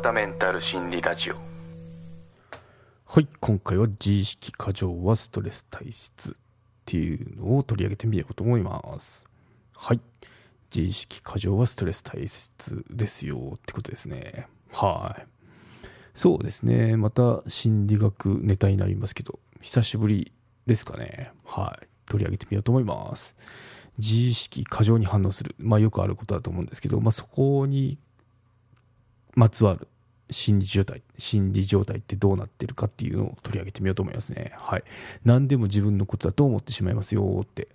たメンタル心理ラジオ。はい今回は自意識過剰はストレス体質っていうのを取り上げてみようと思います。はい自意識過剰はストレス体質ですよってことですね。はい。そうですね。また心理学ネタになりますけど久しぶりですかね。はい。取り上げてみようと思います。自意識過剰に反応する。まあよくあることだと思うんですけど、まあ、そこにまつわる心理状態、心理状態ってどうなってるかっていうのを取り上げてみようと思いますね。はい。何でも自分のことだと思ってしまいますよって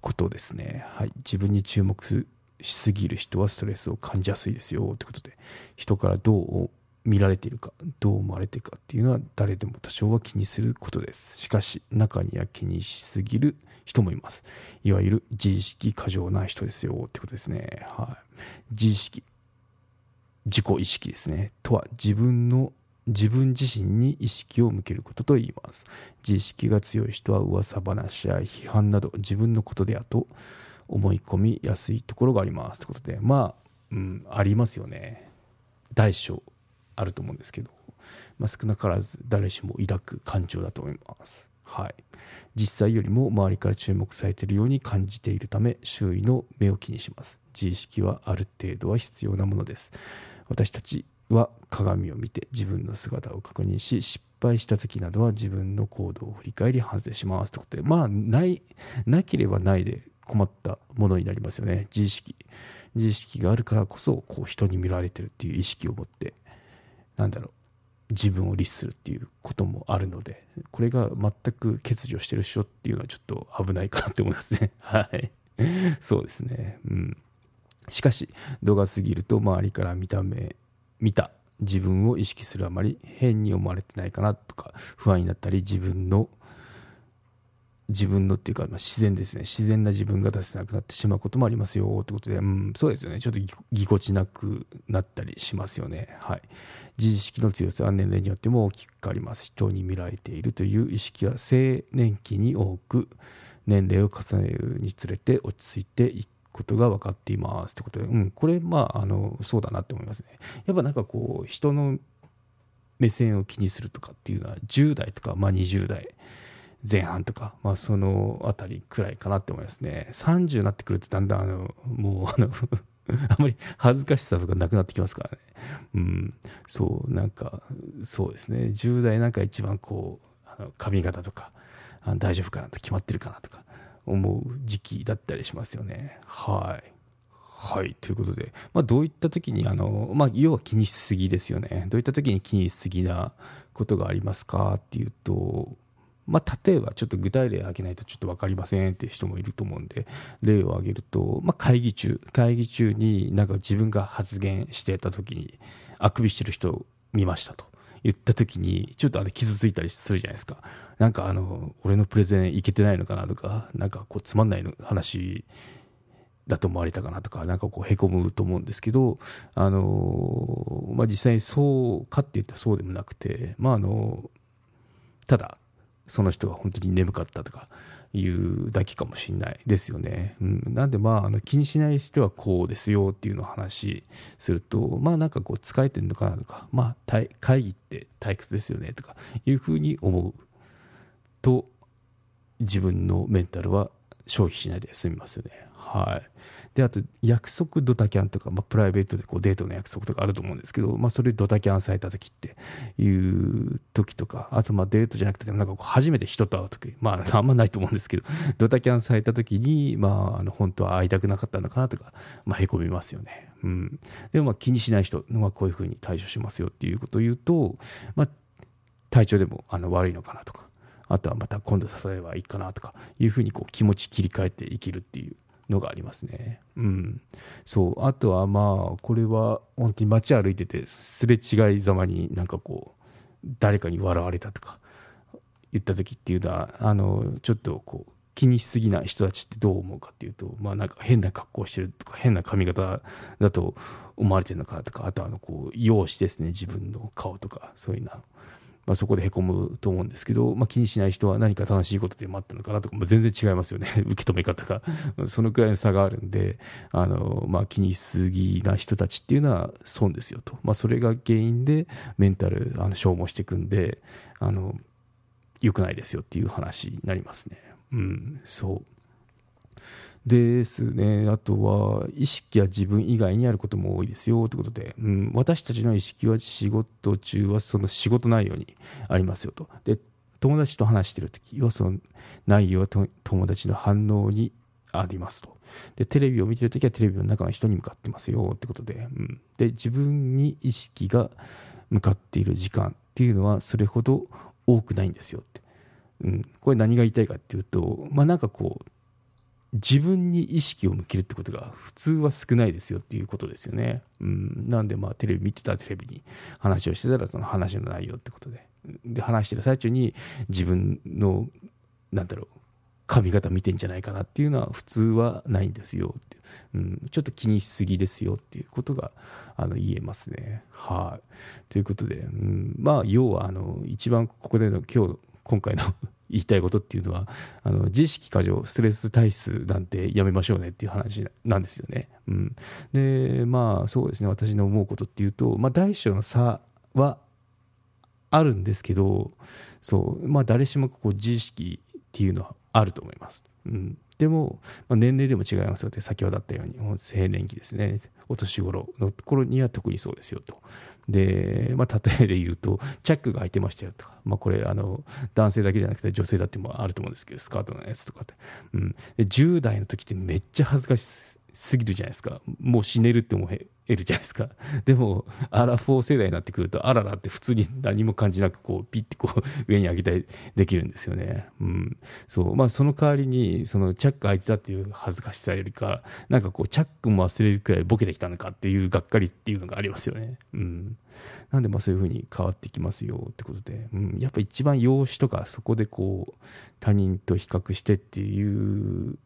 ことですね。はい。自分に注目しすぎる人はストレスを感じやすいですよってことで、人からどう見られているか、どう思われているかっていうのは誰でも多少は気にすることです。しかし、中には気にしすぎる人もいます。いわゆる自意識過剰な人ですよってことですね。はい。自意識。自己意識ですね。とは自分の自分自身に意識を向けることと言います。自意識が強い人は噂話や批判など自分のことであと思い込みやすいところがあります。ということで、まあ、うん、ありますよね。大小あると思うんですけど、まあ、少なからず誰しも抱く感情だと思います。はい。実際よりも周りから注目されているように感じているため、周囲の目を気にします。自意識はある程度は必要なものです。私たちは鏡を見て自分の姿を確認し失敗した時などは自分の行動を振り返り反省しますということでまあないなければないで困ったものになりますよね。自意識。自意識があるからこそこう人に見られてるっていう意識を持ってなんだろう。自分を律するっていうこともあるのでこれが全く欠如してる人っていうのはちょっと危ないかなって思いますね。はい。そうですね。うん。しかし度が過ぎると周りから見た目見た自分を意識するあまり変に思われてないかなとか不安になったり自分の自分のっていうか、まあ、自然ですね自然な自分が出せなくなってしまうこともありますよってことで、うん、そうですよね。ちょっとぎこちなくなったりしますよね。はい。自意識の強さは年齢によっても大きく変わります。人に見られているという意識は青年期に多く年齢を重ねるにつれて落ち着いていってことが分かっていますってことで、うん、これ、まあ、あの、そうだなって思いますね。やっぱなんかこう、人の目線を気にするとかっていうのは、10代とか、まあ20代前半とか、まあそのあたりくらいかなって思いますね。30になってくるとだんだん、あの、もう、あの あまり恥ずかしさとかなくなってきますからね。うん。そう、なんか、そうですね。10代なんか一番こう、あの髪型とか、大丈夫かなと決まってるかなとか、思う時期だったりしますよね。はい。はい。ということで、まあ、どういった時に、あの、まあ、要は気にしすぎですよね。どういった時に気にしすぎなことがありますかっていうと、まあ、例えばちょっと具体例挙げないとちょっと分かりませんっていう人もいると思うんで、例を挙げると、まあ、会議中、会議中になんか自分が発言してた時に、あくびしてる人を見ましたと。言った時に、ちょっとあれ傷ついたりするじゃないですか。なんかあの、俺のプレゼンいけてないのかなとか、なんかこうつまんないの話だと思われたかなとか、なんかこうへこむと思うんですけど、あの、まあ、実際にそうかって言ったらそうでもなくて、まああの、ただ、その人が本当に眠かったとか、いうだけかもしれないですよね。うん、なんでまああの気にしない人はこうですよっていうのを話するとまあなんかこう疲れてるのかなとかまあ会議って退屈ですよねとかいうふうに思うと自分のメンタルは消費しないで済みますよね。はい。で、あと、約束ドタキャンとか、まあ、プライベートでこうデートの約束とかあると思うんですけど、まあ、それドタキャンされた時っていう時とか、あと、まあ、デートじゃなくて、なんか初めて人と会う時、まあ、あんまないと思うんですけど、ドタキャンされた時に、まあ、あの、本当は会いたくなかったのかなとか、まあ、へこみますよね。うん。でも、まあ、気にしない人はこういうふうに対処しますよっていうことを言うと、まあ、体調でもあの悪いのかなとか、あとはまた今度誘えばいいかなとかいうふうにこう気持ち切り替えて生きるっていうのがありますね。うん。そう。あとはまあ、これは本当に街歩いてて、すれ違いざまになんかこう、誰かに笑われたとか言った時っていうのは、あの、ちょっとこう、気にしすぎない人たちってどう思うかっていうと、まあなんか変な格好してるとか、変な髪型だと思われてるのかとか、あとはあの、こう、容姿ですね、自分の顔とか、そういうのまあ、そこでへこむと思うんですけど、まあ、気にしない人は何か楽しいことでもあったのかなとか、まあ、全然違いますよね。受け止め方が。そのくらいの差があるんであの、まあ、気にしすぎな人たちっていうのは損ですよと、まあ、それが原因でメンタルあの消耗していくんであの良くないですよっていう話になりますね。うんそう。ですね。あとは、意識は自分以外にあることも多いですよということで、うん、私たちの意識は仕事中はその仕事内容にありますよと。で、友達と話しているときはその内容は友達の反応にありますと。で、テレビを見ているときはテレビの中の人に向かってますよってことで、うん、で、自分に意識が向かっている時間っていうのはそれほど多くないんですよって。うん、これ何が言いたいかっていうと、まあなんかこう、自分に意識を向けるってことが普通は少ないですよっていうことですよね。うん、なんでまあテレビ見てたらテレビに話をしてたらその話の内容ってことで。で話してる最中に自分のなんだろう髪型見てんじゃないかなっていうのは普通はないんですよって、うん、ちょっと気にしすぎですよっていうことがあの言えますね。はい、ということで、うん、まあ要はあの一番ここでの今日今回の言いたいことっていうのは、あの、自意識過剰、ストレス体質なんてやめましょうねっていう話なんですよね。うん。で、まあ、そうですね、私の思うことっていうと、まあ、大小の差はあるんですけど、そう、まあ、誰しもこう自意識っていうのはあると思います。うん。でも、まあ、年齢でも違いますよって、先ほどあったように、青年期ですね、お年頃の頃には特にそうですよと。で、まあ、例えで言うと、チャックが開いてましたよとか、まあ、これ、あの、男性だけじゃなくて女性だってもあると思うんですけど、スカートのやつとかって。うん。で、10代の時ってめっちゃ恥ずかしすぎるじゃないですか。もう死ねるって思えるじゃないですか。でも、アラフォー世代になってくると、あららって普通に何も感じなく、こう、ピッてこう、上に上げたりできるんですよね。うん。そう。まあ、その代わりに、その、チャック開いてたっていう恥ずかしさよりか、なんかこう、チャックも忘れるくらいボケてきたのかっていうがっかりっていうのがありますよね。うん。なんで、まあ、そういうふうに変わってきますよってことで、うん。やっぱ一番容姿とか、そこでこう、他人と比較してっていう、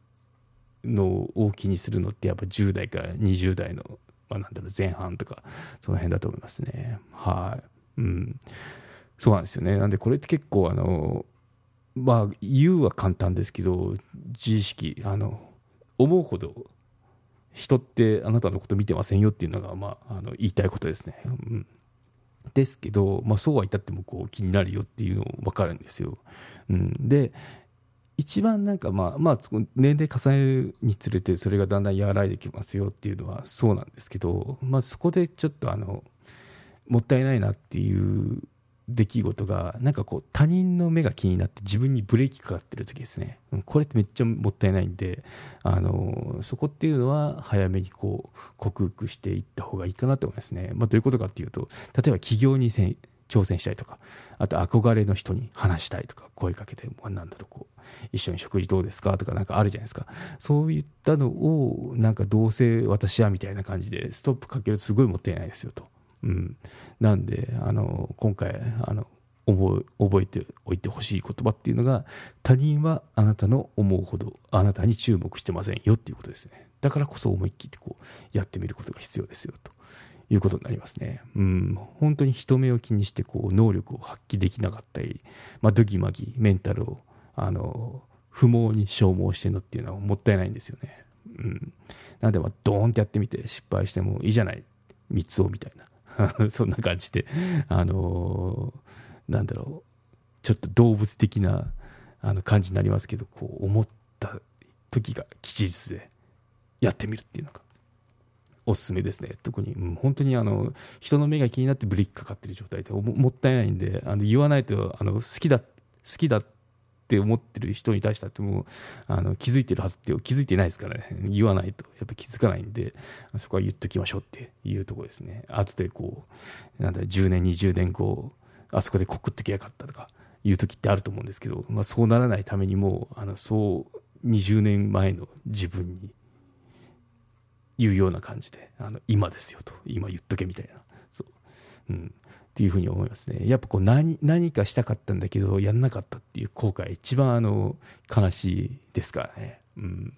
のを気にするのってやっぱ10代から20代の、まあ、なんだろう前半とかその辺だと思いますね。はい。うん。そうなんですよね。なんでこれって結構あのまあ言うは簡単ですけど自意識あの思うほど人ってあなたのこと見てませんよっていうのが、まあ、あの言いたいことですね、うん、ですけど、まあ、そうは言ったってもこう気になるよっていうの分かるんですよ、うん、で一番なんかまあ、まあ、年齢重ねるにつれてそれがだんだん和らいできますよっていうのはそうなんですけど、まあ、そこでちょっとあのもったいないなっていう出来事がなんかこう他人の目が気になって自分にブレーキかかってる時ですね。これってめっちゃもったいないんであのそこっていうのは早めにこう克服していった方がいいかなと思いますね、まあ、どういうことかっていうと例えば起業に挑戦したいとかあと憧れの人に話したいとか声かけてなんだろうこう一緒に食事どうですかとかなんかあるじゃないですか。そういったのをなんかどうせ私はみたいな感じでストップかけるとすごいもったいないですよと、うん、なんであの今回あの覚え覚えておいてほしい言葉っていうのが他人はあなたの思うほどあなたに注目してませんよっていうことですね。だからこそ思いっきりこうやってみることが必要ですよと。いうことになりますね。うん、本当に人目を気にしてこう能力を発揮できなかったり、まあ、ドギマギメンタルをあの不毛に消耗してるのっていうのはもったいないんですよね。うん、なのでまあドーンってやってみて失敗してもいいじゃない。三つをみたいな。そんな感じであのー、なんだろう。ちょっと動物的なあの感じになりますけどこう思った時が吉日でやってみるっていうのがおすすめですね。特に、うん、本当にあの、人の目が気になってブレーキかかってる状態でもったいないんで、あの、言わないと、あの、好きだ、好きだって思ってる人に対してもあの気づいてるはずって気づいてないですからね。言わないと。やっぱ気づかないんでそこは言っときましょうっていうとこですね。後でこうなんだ10年20年後あそこで告っときゃよかったとかいう時ってあると思うんですけど、まあ、そうならないためにもあのそう20年前の自分にいうような感じで、あの、今ですよと、今言っとけみたいな、そう、うん、っていうふうに思いますね。やっぱこう何、何かしたかったんだけど、やんなかったっていう後悔、一番あの、悲しいですからね。うん。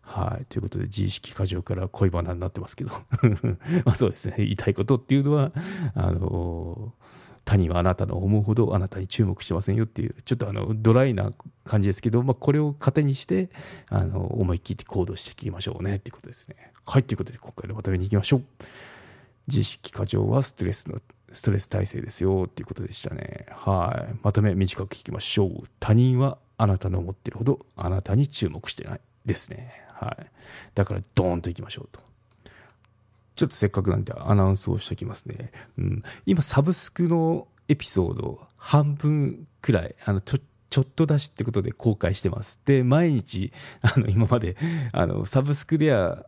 はい。ということで、自意識過剰から恋バナになってますけど。まあそうですね。言いたいことっていうのは、あの他人はあなたの思うほどあなたに注目してませんよっていう、ちょっとあの、ドライな感じですけど、まあ、これを糧にして、あの、思い切って行動していきましょうねっていうことですね。はい、ということで今回のまとめに行きましょう。自意識過剰はストレスの、ストレス耐性ですよっていうことでしたね。はい。まとめ短く聞きましょう。他人はあなたの思ってるほどあなたに注目してないですね。はい。だからドーンと行きましょうと。ちょっとせっかくなんでアナウンスをしておきますね。うん、今、サブスクのエピソード半分くらい、あの、ちょ、ちょっと出しってことで公開してます。で、毎日、あの、今まで、あの、サブスクでは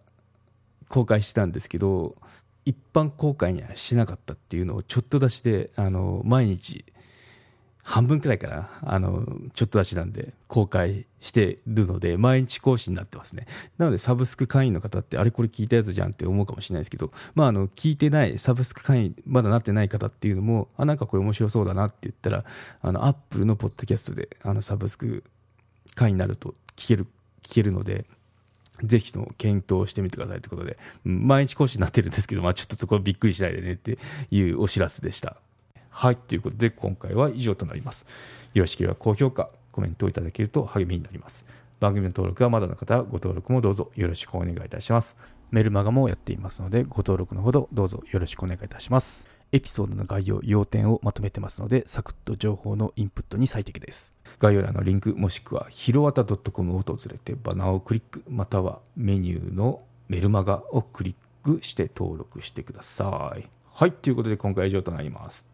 公開してたんですけど、一般公開にはしなかったっていうのをちょっと出しで、あの、毎日半分くらいかな、あの、ちょっと出しなんで公開してるので、毎日更新になってますね。なので、サブスク会員の方って、あれこれ聞いたやつじゃんって思うかもしれないですけど、まあ、あの、聞いてない、サブスク会員、まだなってない方っていうのも、あ、なんかこれ面白そうだなって言ったら、あの、アップルのポッドキャストで、あの、サブスク会員になると聞ける、聞けるので、ぜひの検討してみてくださいってことで、毎日更新になってるんですけど、まあちょっとそこはびっくりしないでねっていうお知らせでした。はい、ということで今回は以上となります。よろしければ高評価、コメントをいただけると励みになります。番組の登録はまだの方はご登録もどうぞよろしくお願いいたします。メルマガもやっていますのでご登録のほどどうぞよろしくお願いいたします。エピソードの概要、要点をまとめてますので、サクッと情報のインプットに最適です。概要欄のリンク、もしくは、ひろわた .com を訪れて、バナーをクリック、またはメニューのメルマガをクリックして登録してください。はい、ということで今回は以上となります。